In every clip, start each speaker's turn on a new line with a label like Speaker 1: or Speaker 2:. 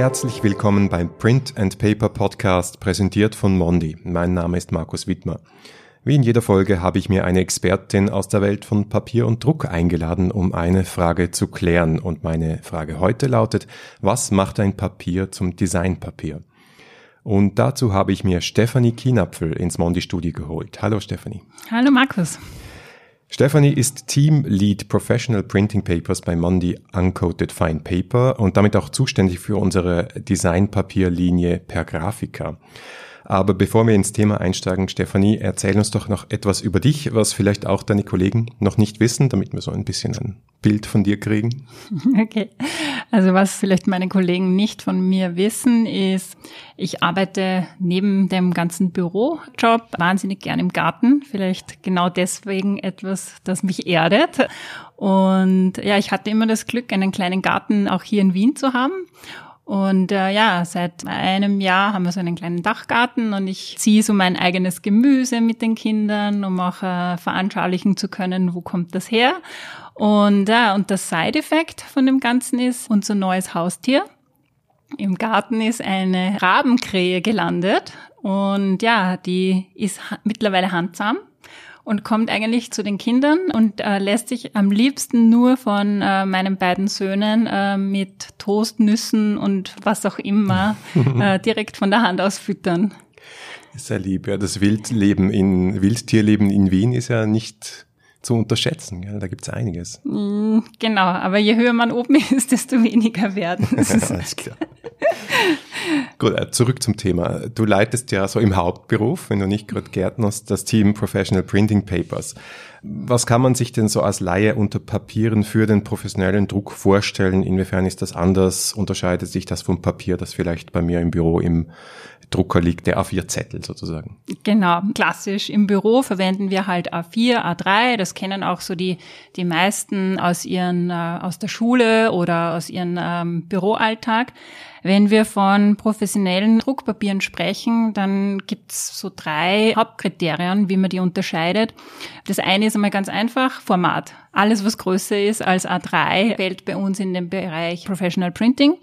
Speaker 1: Herzlich willkommen beim Print and Paper Podcast, präsentiert von Mondi. Mein Name ist Markus Wittmer. Wie in jeder Folge habe ich mir eine Expertin aus der Welt von Papier und Druck eingeladen, um eine Frage zu klären. Und meine Frage heute lautet, was macht ein Papier zum Designpapier? Und dazu habe ich mir Stefanie Kienapfel ins Mondi-Studio geholt. Hallo Stefanie.
Speaker 2: Hallo Markus.
Speaker 1: Stefanie ist Team Lead Professional Printing Papers bei Mondi Uncoated Fine Paper und damit auch zuständig für unsere Designpapierlinie per Grafika. Aber bevor wir ins Thema einsteigen, Stefanie, erzähl uns doch noch etwas über dich, was vielleicht auch deine Kollegen noch nicht wissen, damit wir so ein bisschen ein Bild von dir kriegen.
Speaker 2: Okay. Also was vielleicht meine Kollegen nicht von mir wissen, ist, ich arbeite neben dem ganzen Bürojob wahnsinnig gern im Garten. Vielleicht genau deswegen etwas, das mich erdet. Und ja, ich hatte immer das Glück, einen kleinen Garten auch hier in Wien zu haben. Und äh, ja, seit einem Jahr haben wir so einen kleinen Dachgarten und ich ziehe so mein eigenes Gemüse mit den Kindern, um auch äh, veranschaulichen zu können, wo kommt das her. Und ja, und das Side-Effekt von dem Ganzen ist unser neues Haustier. Im Garten ist eine Rabenkrähe gelandet und ja, die ist mittlerweile handsam und kommt eigentlich zu den Kindern und äh, lässt sich am liebsten nur von äh, meinen beiden Söhnen äh, mit Toast, Nüssen und was auch immer äh, direkt von der Hand aus füttern.
Speaker 1: Sehr lieb, ja. Das Wildleben in, Wildtierleben in Wien ist ja nicht zu unterschätzen. Ja, da gibt's einiges.
Speaker 2: Mm, genau, aber je höher man oben ist, desto weniger werden. Alles klar.
Speaker 1: Gut, äh, zurück zum Thema. Du leitest ja so im Hauptberuf, wenn du nicht gerade gärtnerst, das Team Professional Printing Papers. Was kann man sich denn so als Laie unter Papieren für den professionellen Druck vorstellen? Inwiefern ist das anders? Unterscheidet sich das vom Papier, das vielleicht bei mir im Büro im Drucker liegt, der A4-Zettel sozusagen?
Speaker 2: Genau, klassisch. Im Büro verwenden wir halt A4, A3. Das kennen auch so die, die meisten aus ihren, äh, aus der Schule oder aus ihrem ähm, Büroalltag. Wenn wir von professionellen Druckpapieren sprechen, dann gibt's so drei Hauptkriterien, wie man die unterscheidet. Das eine ist einmal ganz einfach, Format. Alles, was größer ist als A3, fällt bei uns in den Bereich Professional Printing.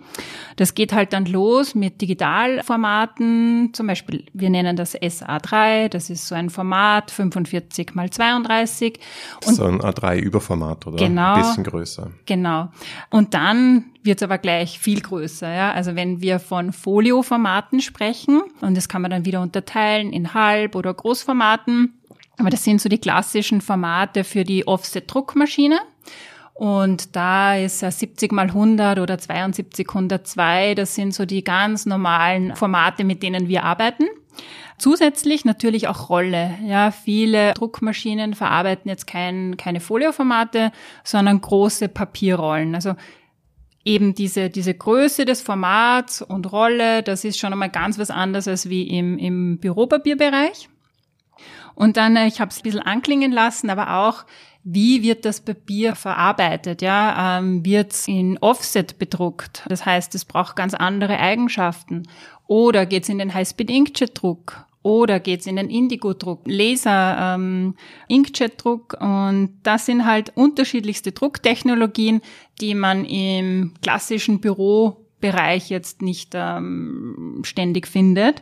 Speaker 2: Das geht halt dann los mit Digitalformaten. Zum Beispiel, wir nennen das SA3. Das ist so ein Format, 45 mal 32.
Speaker 1: Und so ein A3-Überformat, oder?
Speaker 2: Genau.
Speaker 1: Ein bisschen größer.
Speaker 2: Genau. Und dann wird es aber gleich viel größer. Ja? Also wenn wir von Folioformaten sprechen, und das kann man dann wieder unterteilen in Halb- oder Großformaten, aber das sind so die klassischen Formate für die Offset-Druckmaschine. Und da ist 70 mal 100 oder 72 102, das sind so die ganz normalen Formate, mit denen wir arbeiten. Zusätzlich natürlich auch Rolle. Ja, viele Druckmaschinen verarbeiten jetzt kein, keine Folioformate, sondern große Papierrollen. Also eben diese, diese Größe des Formats und Rolle, das ist schon einmal ganz was anderes als wie im, im Büropapierbereich. Und dann, äh, ich habe es ein bisschen anklingen lassen, aber auch, wie wird das Papier verarbeitet? Ja, ähm, wird es in Offset bedruckt? Das heißt, es braucht ganz andere Eigenschaften. Oder geht es in den High-Speed-Inkjet-Druck? Oder geht es in den Indigo-Druck, Laser, ähm, und das sind halt unterschiedlichste Drucktechnologien, die man im klassischen Bürobereich jetzt nicht ähm, ständig findet.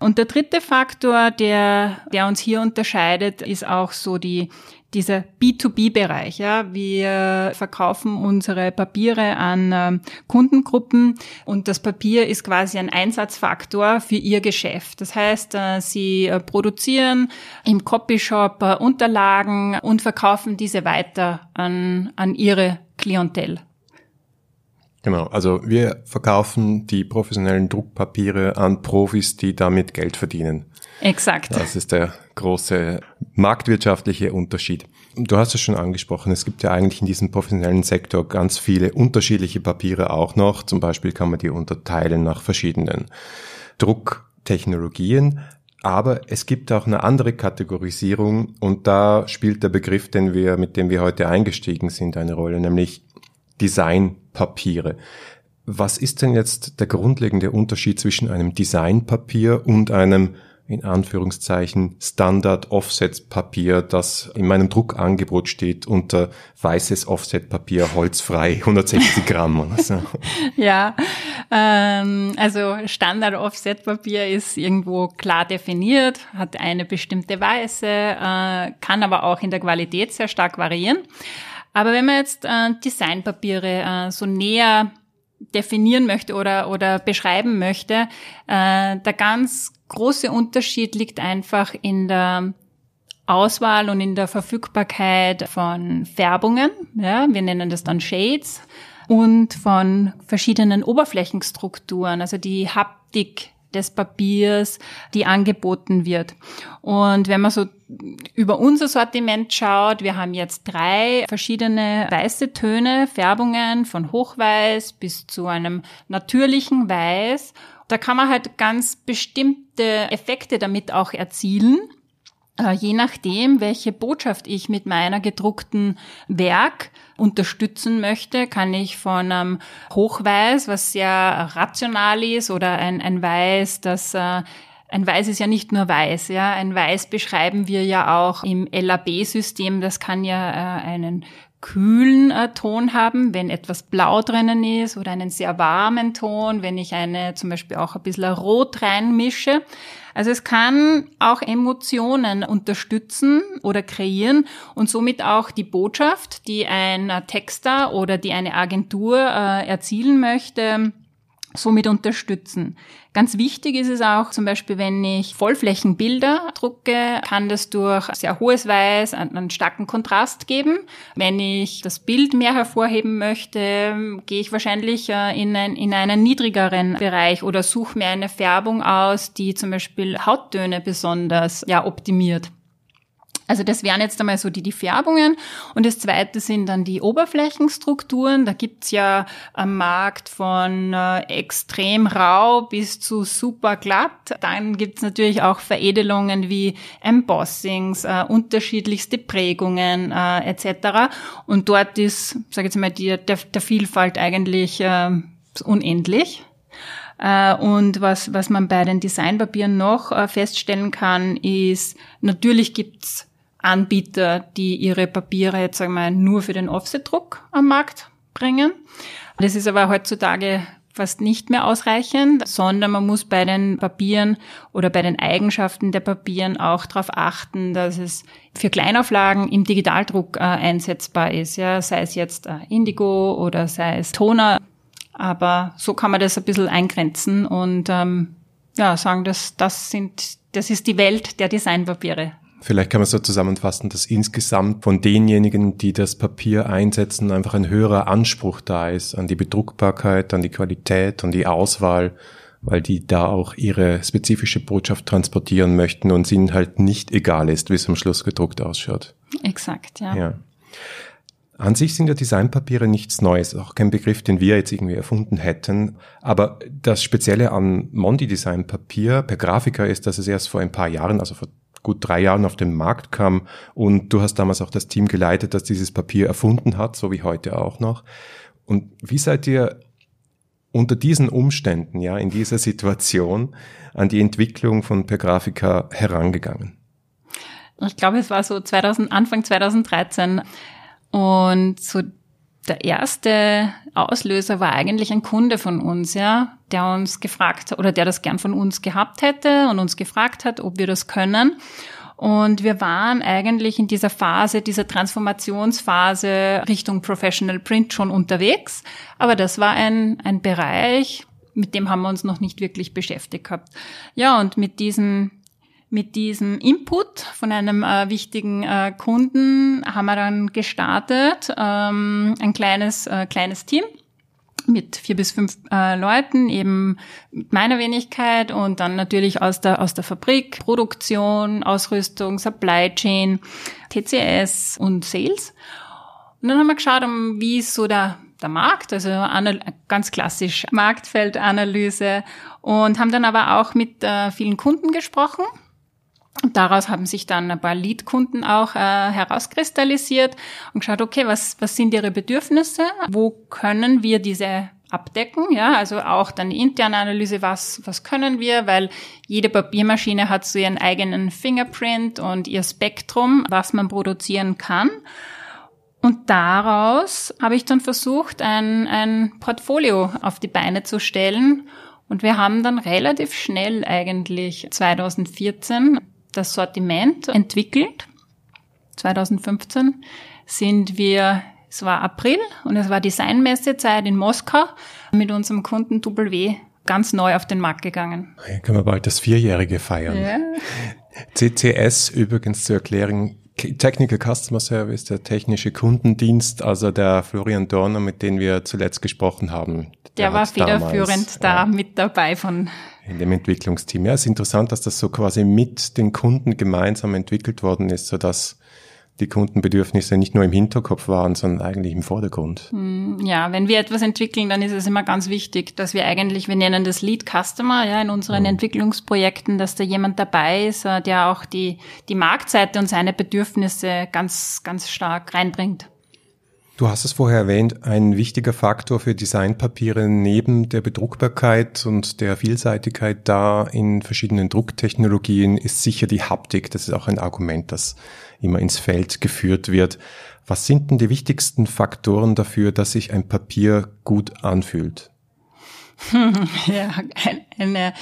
Speaker 2: Und der dritte Faktor, der, der uns hier unterscheidet, ist auch so die, dieser B2B-Bereich. Ja. Wir verkaufen unsere Papiere an äh, Kundengruppen und das Papier ist quasi ein Einsatzfaktor für ihr Geschäft. Das heißt, äh, sie äh, produzieren im Copyshop äh, Unterlagen und verkaufen diese weiter an, an ihre Klientel.
Speaker 1: Genau, also wir verkaufen die professionellen Druckpapiere an Profis, die damit Geld verdienen.
Speaker 2: Exakt.
Speaker 1: Das ist der große marktwirtschaftliche Unterschied. Du hast es schon angesprochen, es gibt ja eigentlich in diesem professionellen Sektor ganz viele unterschiedliche Papiere auch noch. Zum Beispiel kann man die unterteilen nach verschiedenen Drucktechnologien. Aber es gibt auch eine andere Kategorisierung und da spielt der Begriff, den wir, mit dem wir heute eingestiegen sind, eine Rolle, nämlich Designpapiere. Was ist denn jetzt der grundlegende Unterschied zwischen einem Designpapier und einem in Anführungszeichen Standard Offset Papier, das in meinem Druckangebot steht unter weißes Offset Papier holzfrei 160 Gramm oder so.
Speaker 2: ja, Ähm, also Standard-Offset-Papier ist irgendwo klar definiert, hat eine bestimmte Weise, äh, kann aber auch in der Qualität sehr stark variieren. Aber wenn man jetzt äh, Designpapiere äh, so näher definieren möchte oder, oder beschreiben möchte, äh, der ganz große Unterschied liegt einfach in der Auswahl und in der Verfügbarkeit von Färbungen. Ja, wir nennen das dann Shades und von verschiedenen Oberflächenstrukturen, also die Haptik des Papiers, die angeboten wird. Und wenn man so über unser Sortiment schaut, wir haben jetzt drei verschiedene weiße Töne, Färbungen von Hochweiß bis zu einem natürlichen Weiß. Da kann man halt ganz bestimmte Effekte damit auch erzielen. Äh, je nachdem, welche Botschaft ich mit meiner gedruckten Werk unterstützen möchte, kann ich von einem Hochweiß, was sehr rational ist, oder ein, ein Weiß, das äh, ein Weiß ist ja nicht nur weiß, ja. Ein Weiß beschreiben wir ja auch im LAB-System. Das kann ja äh, einen kühlen Ton haben, wenn etwas blau drinnen ist oder einen sehr warmen Ton, wenn ich eine zum Beispiel auch ein bisschen rot reinmische. Also es kann auch Emotionen unterstützen oder kreieren und somit auch die Botschaft, die ein Texter oder die eine Agentur äh, erzielen möchte, somit unterstützen. Ganz wichtig ist es auch zum Beispiel, wenn ich Vollflächenbilder drucke, kann das durch sehr hohes Weiß einen starken Kontrast geben. Wenn ich das Bild mehr hervorheben möchte, gehe ich wahrscheinlich äh, in, ein, in einen niedrigeren Bereich oder suche mir eine Färbung aus, die zum Beispiel Hauttöne besonders ja, optimiert. Also das wären jetzt einmal so die, die Färbungen. Und das zweite sind dann die Oberflächenstrukturen. Da gibt's ja am Markt von äh, extrem rau bis zu super glatt. Dann gibt's natürlich auch Veredelungen wie Embossings, äh, unterschiedlichste Prägungen äh, etc. Und dort ist, sage ich jetzt mal, die, der, der Vielfalt eigentlich äh, unendlich. Und was, was man bei den Designpapieren noch äh, feststellen kann, ist, natürlich gibt's Anbieter, die ihre Papiere jetzt sagen wir nur für den Offset-Druck am Markt bringen. Das ist aber heutzutage fast nicht mehr ausreichend, sondern man muss bei den Papieren oder bei den Eigenschaften der Papieren auch darauf achten, dass es für Kleinauflagen im Digitaldruck äh, einsetzbar ist, ja, sei es jetzt äh, Indigo oder sei es Toner. Aber so kann man das ein bisschen eingrenzen und ähm, ja, sagen, dass das sind, das ist die Welt der Designpapiere.
Speaker 1: Vielleicht kann man so zusammenfassen, dass insgesamt von denjenigen, die das Papier einsetzen, einfach ein höherer Anspruch da ist an die Bedruckbarkeit, an die Qualität, an die Auswahl, weil die da auch ihre spezifische Botschaft transportieren möchten und es ihnen halt nicht egal ist, wie es am Schluss gedruckt ausschaut.
Speaker 2: Exakt, ja.
Speaker 1: ja. An sich sind ja Designpapiere nichts Neues, auch kein Begriff, den wir jetzt irgendwie erfunden hätten. Aber das Spezielle an Mondi Design Papier per Grafiker ist, dass es erst vor ein paar Jahren, also vor gut drei Jahren auf den Markt kam und du hast damals auch das Team geleitet, das dieses Papier erfunden hat, so wie heute auch noch. Und wie seid ihr unter diesen Umständen, ja, in dieser Situation an die Entwicklung von Per Graphica herangegangen?
Speaker 2: Ich glaube, es war so 2000, Anfang 2013 und so der erste Auslöser war eigentlich ein Kunde von uns, ja, der uns gefragt oder der das gern von uns gehabt hätte und uns gefragt hat, ob wir das können. Und wir waren eigentlich in dieser Phase, dieser Transformationsphase Richtung Professional Print schon unterwegs. Aber das war ein, ein Bereich, mit dem haben wir uns noch nicht wirklich beschäftigt gehabt. Ja, und mit diesen mit diesem Input von einem äh, wichtigen äh, Kunden haben wir dann gestartet, ähm, ein kleines, äh, kleines Team mit vier bis fünf äh, Leuten, eben mit meiner Wenigkeit und dann natürlich aus der, aus der Fabrik, Produktion, Ausrüstung, Supply Chain, TCS und Sales. Und dann haben wir geschaut, um, wie ist so der, der Markt, also ganz klassisch Marktfeldanalyse und haben dann aber auch mit äh, vielen Kunden gesprochen und daraus haben sich dann ein paar Lead-Kunden auch äh, herauskristallisiert und geschaut, okay, was, was sind ihre Bedürfnisse? Wo können wir diese abdecken? Ja, also auch dann die interne Analyse, was, was können wir? Weil jede Papiermaschine hat so ihren eigenen Fingerprint und ihr Spektrum, was man produzieren kann. Und daraus habe ich dann versucht, ein, ein Portfolio auf die Beine zu stellen. Und wir haben dann relativ schnell eigentlich 2014 das Sortiment entwickelt. 2015 sind wir, es war April und es war Designmessezeit in Moskau mit unserem Kunden W ganz neu auf den Markt gegangen.
Speaker 1: Ja, können wir bald das Vierjährige feiern. Ja. CCS übrigens zu erklären, Technical Customer Service, der technische Kundendienst, also der Florian Dorner, mit dem wir zuletzt gesprochen haben.
Speaker 2: Der, der war federführend damals, da ja, mit dabei von.
Speaker 1: In dem Entwicklungsteam. Ja, es ist interessant, dass das so quasi mit den Kunden gemeinsam entwickelt worden ist, so dass die Kundenbedürfnisse nicht nur im Hinterkopf waren, sondern eigentlich im Vordergrund.
Speaker 2: Hm, ja, wenn wir etwas entwickeln, dann ist es immer ganz wichtig, dass wir eigentlich, wir nennen das Lead Customer, ja, in unseren mhm. Entwicklungsprojekten, dass da jemand dabei ist, äh, der auch die, die Marktseite und seine Bedürfnisse ganz, ganz stark reinbringt.
Speaker 1: Du hast es vorher erwähnt, ein wichtiger Faktor für Designpapiere neben der Bedruckbarkeit und der Vielseitigkeit da in verschiedenen Drucktechnologien ist sicher die Haptik. Das ist auch ein Argument, das immer ins Feld geführt wird. Was sind denn die wichtigsten Faktoren dafür, dass sich ein Papier gut anfühlt?
Speaker 2: ja, eine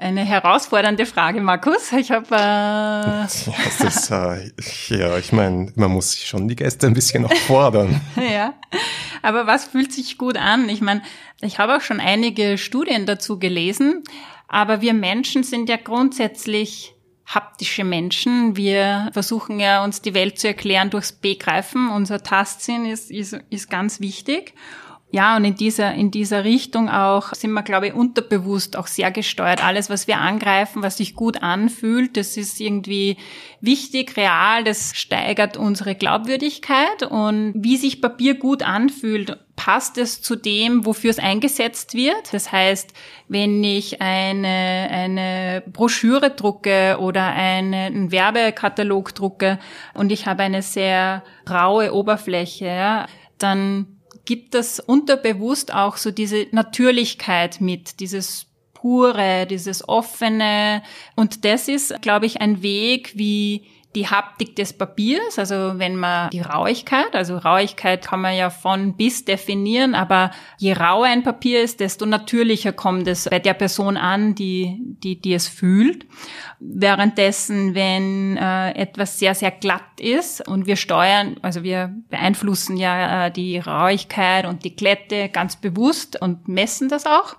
Speaker 2: eine herausfordernde Frage, Markus. Ich habe. Äh ja,
Speaker 1: äh, ja, ich meine, man muss schon die Gäste ein bisschen auch fordern.
Speaker 2: ja, aber was fühlt sich gut an? Ich meine, ich habe auch schon einige Studien dazu gelesen, aber wir Menschen sind ja grundsätzlich haptische Menschen. Wir versuchen ja, uns die Welt zu erklären durchs Begreifen. Unser Tastsinn ist, ist, ist ganz wichtig. Ja, und in dieser, in dieser Richtung auch sind wir, glaube ich, unterbewusst auch sehr gesteuert. Alles, was wir angreifen, was sich gut anfühlt, das ist irgendwie wichtig, real, das steigert unsere Glaubwürdigkeit. Und wie sich Papier gut anfühlt, passt es zu dem, wofür es eingesetzt wird. Das heißt, wenn ich eine, eine Broschüre drucke oder eine, einen Werbekatalog drucke und ich habe eine sehr raue Oberfläche, dann gibt das unterbewusst auch so diese Natürlichkeit mit, dieses pure, dieses offene. Und das ist, glaube ich, ein Weg, wie die Haptik des Papiers, also wenn man die Rauigkeit, also Rauigkeit kann man ja von bis definieren, aber je rauer ein Papier ist, desto natürlicher kommt es bei der Person an, die, die, die es fühlt. Währenddessen, wenn äh, etwas sehr, sehr glatt ist und wir steuern, also wir beeinflussen ja äh, die Rauigkeit und die Glätte ganz bewusst und messen das auch.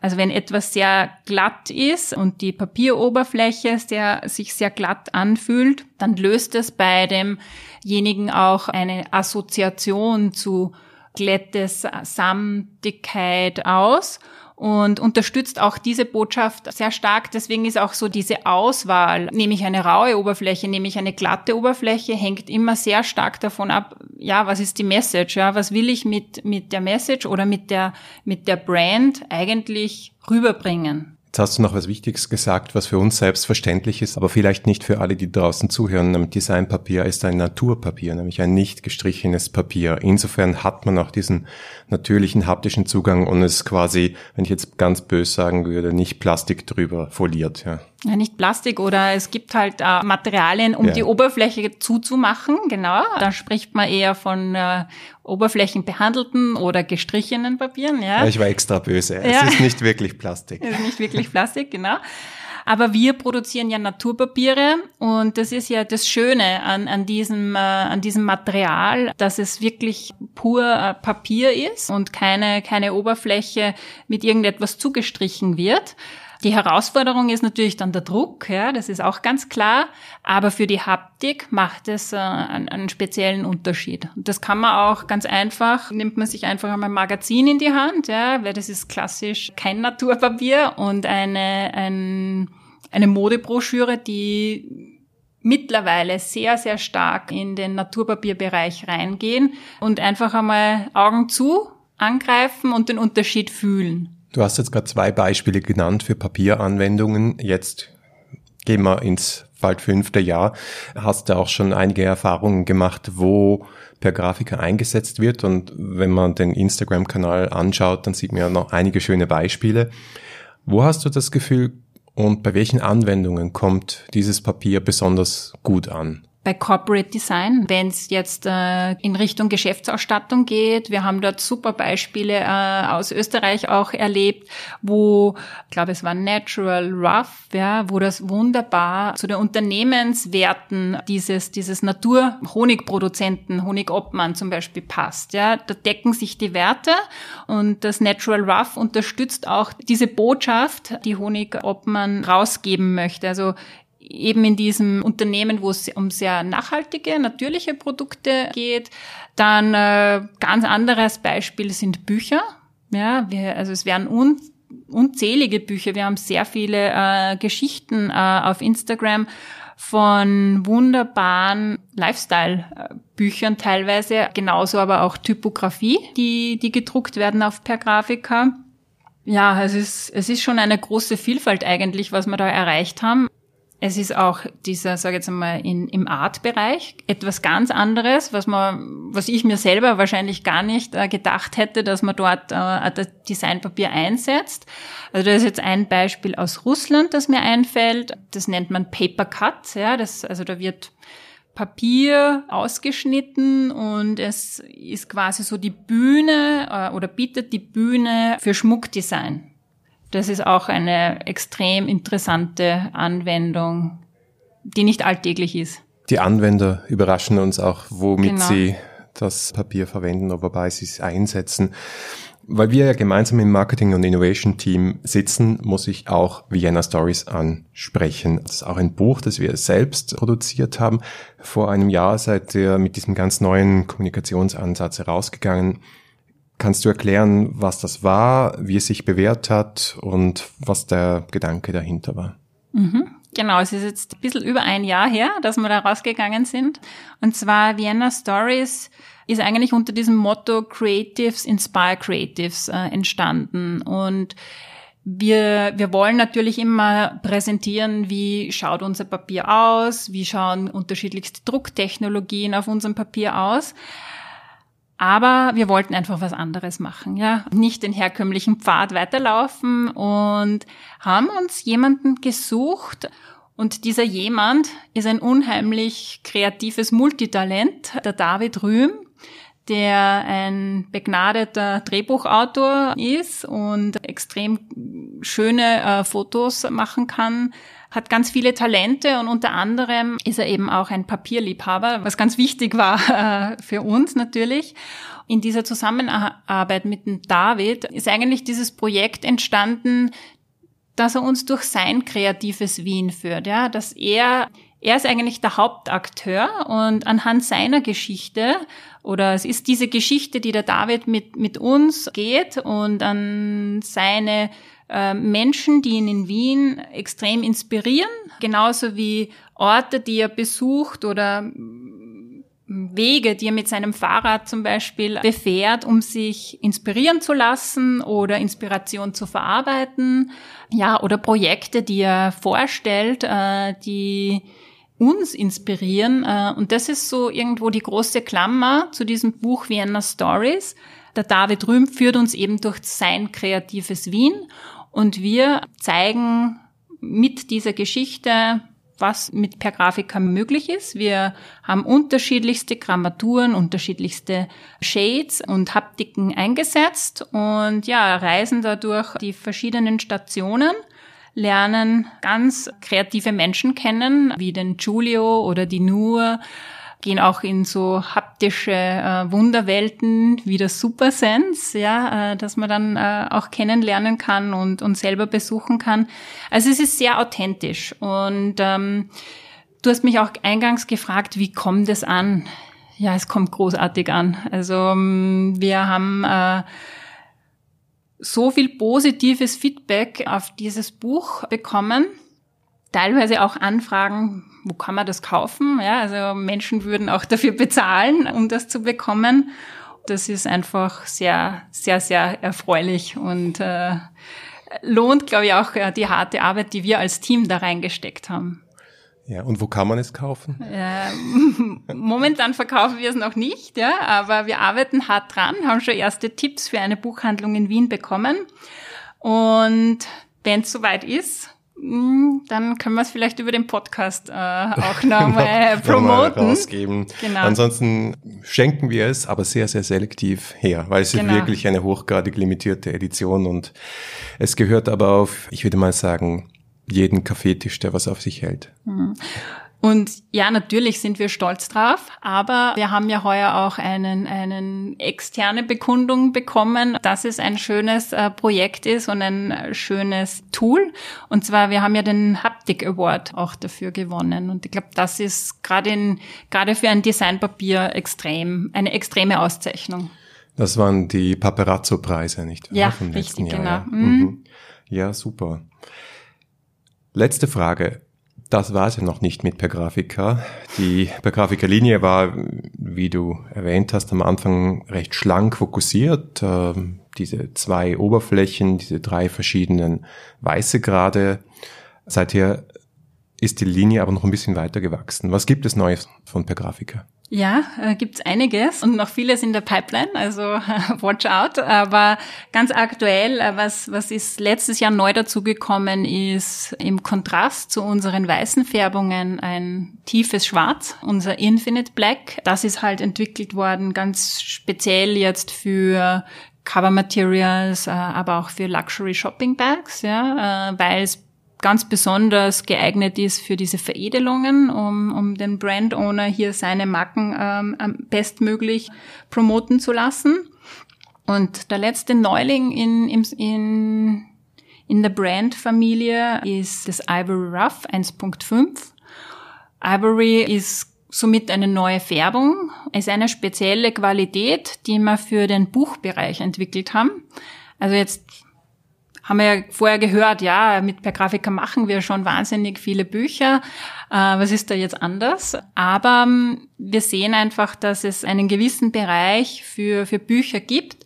Speaker 2: Also wenn etwas sehr glatt ist und die Papieroberfläche sehr, sich sehr glatt anfühlt, dann löst es bei demjenigen auch eine Assoziation zu Glättes, Samtigkeit aus und unterstützt auch diese Botschaft sehr stark. Deswegen ist auch so diese Auswahl, nehme ich eine raue Oberfläche, nehme ich eine glatte Oberfläche, hängt immer sehr stark davon ab, ja, was ist die Message, ja, was will ich mit, mit der Message oder mit der, mit der Brand eigentlich rüberbringen.
Speaker 1: Jetzt hast du noch was Wichtiges gesagt, was für uns selbstverständlich ist, aber vielleicht nicht für alle, die draußen zuhören. Designpapier ist ein Naturpapier, nämlich ein nicht gestrichenes Papier. Insofern hat man auch diesen natürlichen haptischen Zugang und es quasi, wenn ich jetzt ganz bös sagen würde, nicht Plastik drüber foliert. Ja.
Speaker 2: Ja, nicht Plastik oder es gibt halt äh, Materialien, um ja. die Oberfläche zuzumachen, genau. Da spricht man eher von äh, oberflächenbehandelten oder gestrichenen Papieren, ja.
Speaker 1: ich war extra böse. Ja. Es ist nicht wirklich Plastik.
Speaker 2: Es ist nicht wirklich Plastik, genau. Aber wir produzieren ja Naturpapiere und das ist ja das Schöne an, an, diesem, äh, an diesem Material, dass es wirklich pur äh, Papier ist und keine, keine Oberfläche mit irgendetwas zugestrichen wird. Die Herausforderung ist natürlich dann der Druck, ja, das ist auch ganz klar. Aber für die Haptik macht es äh, einen, einen, speziellen Unterschied. Das kann man auch ganz einfach, nimmt man sich einfach einmal ein Magazin in die Hand, ja, weil das ist klassisch kein Naturpapier und eine, ein, eine Modebroschüre, die mittlerweile sehr, sehr stark in den Naturpapierbereich reingehen und einfach einmal Augen zu angreifen und den Unterschied fühlen.
Speaker 1: Du hast jetzt gerade zwei Beispiele genannt für Papieranwendungen. Jetzt gehen wir ins bald fünfte Jahr. Hast du auch schon einige Erfahrungen gemacht, wo per Grafiker eingesetzt wird. Und wenn man den Instagram-Kanal anschaut, dann sieht man ja noch einige schöne Beispiele. Wo hast du das Gefühl und bei welchen Anwendungen kommt dieses Papier besonders gut an?
Speaker 2: Bei Corporate Design, wenn es jetzt äh, in Richtung Geschäftsausstattung geht. Wir haben dort super Beispiele äh, aus Österreich auch erlebt, wo, ich glaube, es war Natural Rough, ja, wo das wunderbar zu den Unternehmenswerten dieses, dieses Natur-Honigproduzenten, Honigobmann zum Beispiel passt. Ja, da decken sich die Werte und das Natural Rough unterstützt auch diese Botschaft, die Honigobmann rausgeben möchte. Also eben in diesem Unternehmen, wo es um sehr nachhaltige, natürliche Produkte geht. Dann äh, ganz anderes Beispiel sind Bücher. Ja, wir, also es werden un, unzählige Bücher. Wir haben sehr viele äh, Geschichten äh, auf Instagram von wunderbaren Lifestyle-Büchern teilweise, genauso aber auch Typografie, die, die gedruckt werden auf per Grafika. Ja, es ist, es ist schon eine große Vielfalt eigentlich, was wir da erreicht haben. Es ist auch dieser, sage jetzt einmal, in, im Art-Bereich etwas ganz anderes, was man, was ich mir selber wahrscheinlich gar nicht äh, gedacht hätte, dass man dort äh, das Designpapier einsetzt. Also das ist jetzt ein Beispiel aus Russland, das mir einfällt. Das nennt man Paper Cut. Ja, das, also da wird Papier ausgeschnitten und es ist quasi so die Bühne äh, oder bietet die Bühne für Schmuckdesign. Das ist auch eine extrem interessante Anwendung, die nicht alltäglich ist.
Speaker 1: Die Anwender überraschen uns auch, womit genau. sie das Papier verwenden oder wobei sie es einsetzen. Weil wir ja gemeinsam im Marketing- und Innovation-Team sitzen, muss ich auch Vienna Stories ansprechen. Das ist auch ein Buch, das wir selbst produziert haben. Vor einem Jahr seid ihr mit diesem ganz neuen Kommunikationsansatz herausgegangen. Kannst du erklären, was das war, wie es sich bewährt hat und was der Gedanke dahinter war?
Speaker 2: Mhm. Genau, es ist jetzt ein bisschen über ein Jahr her, dass wir da rausgegangen sind. Und zwar Vienna Stories ist eigentlich unter diesem Motto Creatives Inspire Creatives äh, entstanden. Und wir, wir wollen natürlich immer präsentieren, wie schaut unser Papier aus, wie schauen unterschiedlichste Drucktechnologien auf unserem Papier aus. Aber wir wollten einfach was anderes machen, ja. Nicht den herkömmlichen Pfad weiterlaufen und haben uns jemanden gesucht. Und dieser jemand ist ein unheimlich kreatives Multitalent, der David Rühm, der ein begnadeter Drehbuchautor ist und extrem schöne äh, Fotos machen kann, hat ganz viele Talente und unter anderem ist er eben auch ein Papierliebhaber, was ganz wichtig war äh, für uns natürlich. In dieser Zusammenarbeit mit dem David ist eigentlich dieses Projekt entstanden, dass er uns durch sein kreatives Wien führt, ja, dass er er ist eigentlich der Hauptakteur und anhand seiner Geschichte oder es ist diese Geschichte, die der David mit, mit uns geht und an seine äh, Menschen, die ihn in Wien extrem inspirieren, genauso wie Orte, die er besucht oder mm, Wege, die er mit seinem Fahrrad zum Beispiel befährt, um sich inspirieren zu lassen oder Inspiration zu verarbeiten, ja, oder Projekte, die er vorstellt, äh, die uns inspirieren. Äh, und das ist so irgendwo die große Klammer zu diesem Buch Vienna Stories. Der David Rühm führt uns eben durch sein kreatives Wien und wir zeigen mit dieser Geschichte, was mit per Grafika möglich ist. Wir haben unterschiedlichste Grammaturen, unterschiedlichste Shades und Haptiken eingesetzt und ja, reisen dadurch die verschiedenen Stationen, lernen ganz kreative Menschen kennen, wie den Giulio oder die Nur, gehen auch in so haptische äh, Wunderwelten wie das Supersense, ja, äh, dass man dann äh, auch kennenlernen kann und, und selber besuchen kann. Also es ist sehr authentisch und ähm, du hast mich auch eingangs gefragt, wie kommt es an? Ja, es kommt großartig an. Also ähm, wir haben äh, so viel positives Feedback auf dieses Buch bekommen teilweise auch Anfragen, wo kann man das kaufen? Ja, also Menschen würden auch dafür bezahlen, um das zu bekommen. Das ist einfach sehr, sehr, sehr erfreulich und äh, lohnt, glaube ich, auch äh, die harte Arbeit, die wir als Team da reingesteckt haben.
Speaker 1: Ja, und wo kann man es kaufen?
Speaker 2: Äh, momentan verkaufen wir es noch nicht, ja, aber wir arbeiten hart dran, haben schon erste Tipps für eine Buchhandlung in Wien bekommen. Und wenn es soweit ist, dann können wir es vielleicht über den Podcast äh, auch nochmal promoten.
Speaker 1: Noch rausgeben. Genau. Ansonsten schenken wir es, aber sehr, sehr selektiv her, weil es genau. ist wirklich eine hochgradig limitierte Edition und es gehört aber auf, ich würde mal sagen, jeden Kaffeetisch, der was auf sich hält.
Speaker 2: Mhm. Und ja, natürlich sind wir stolz drauf, aber wir haben ja heuer auch einen, einen externe Bekundung bekommen, dass es ein schönes äh, Projekt ist und ein äh, schönes Tool. Und zwar, wir haben ja den Haptic Award auch dafür gewonnen. Und ich glaube, das ist gerade in, gerade für ein Designpapier extrem, eine extreme Auszeichnung.
Speaker 1: Das waren die Paparazzo-Preise, nicht
Speaker 2: wahr? Ja, richtig, Jahr, genau. Ja.
Speaker 1: Mhm. mhm. ja, super. Letzte Frage. Das war es ja noch nicht mit Per Grafika. Die Per Grafika Linie war, wie du erwähnt hast, am Anfang recht schlank fokussiert. Ähm, diese zwei Oberflächen, diese drei verschiedenen weiße Grade. Seither ist die Linie aber noch ein bisschen weiter gewachsen. Was gibt es Neues von Per Grafika?
Speaker 2: Ja, äh, gibt's einiges und noch vieles in der Pipeline, also watch out. Aber ganz aktuell, äh, was, was ist letztes Jahr neu dazugekommen, ist im Kontrast zu unseren weißen Färbungen ein tiefes Schwarz, unser Infinite Black. Das ist halt entwickelt worden ganz speziell jetzt für Cover Materials, äh, aber auch für Luxury Shopping Bags, ja, äh, weil es ganz besonders geeignet ist für diese Veredelungen, um, um den Brand Owner hier seine Marken ähm, bestmöglich promoten zu lassen. Und der letzte Neuling in, in, in, der Brand-Familie ist das Ivory Rough 1.5. Ivory ist somit eine neue Färbung. Es ist eine spezielle Qualität, die wir für den Buchbereich entwickelt haben. Also jetzt haben wir ja vorher gehört, ja, mit per Grafiker machen wir schon wahnsinnig viele Bücher. Äh, was ist da jetzt anders? Aber ähm, wir sehen einfach, dass es einen gewissen Bereich für, für Bücher gibt,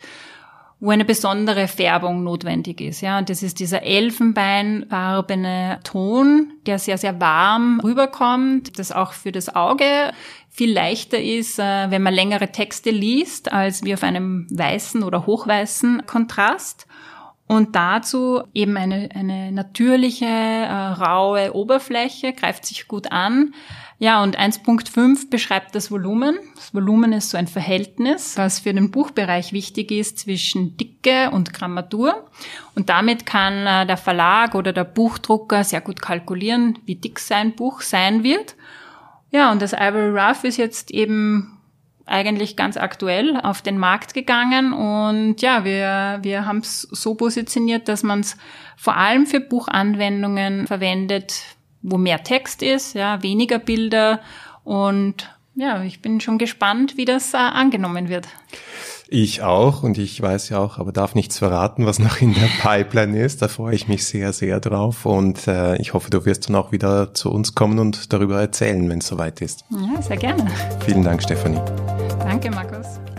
Speaker 2: wo eine besondere Färbung notwendig ist. Ja, und das ist dieser elfenbeinfarbene Ton, der sehr, sehr warm rüberkommt, das auch für das Auge viel leichter ist, äh, wenn man längere Texte liest, als wie auf einem weißen oder hochweißen Kontrast. Und dazu eben eine, eine natürliche, äh, raue Oberfläche, greift sich gut an. Ja, und 1.5 beschreibt das Volumen. Das Volumen ist so ein Verhältnis, was für den Buchbereich wichtig ist zwischen Dicke und Grammatur. Und damit kann äh, der Verlag oder der Buchdrucker sehr gut kalkulieren, wie dick sein Buch sein wird. Ja, und das Ivory Rough ist jetzt eben eigentlich ganz aktuell auf den Markt gegangen und ja, wir, wir haben es so positioniert, dass man es vor allem für Buchanwendungen verwendet, wo mehr Text ist, ja, weniger Bilder und ja, ich bin schon gespannt, wie das äh, angenommen wird.
Speaker 1: Ich auch und ich weiß ja auch, aber darf nichts verraten, was noch in der Pipeline ist. Da freue ich mich sehr, sehr drauf und äh, ich hoffe, du wirst dann auch wieder zu uns kommen und darüber erzählen, wenn es soweit ist.
Speaker 2: Ja, sehr gerne.
Speaker 1: Vielen Dank, Stefanie.
Speaker 2: Danke, Markus.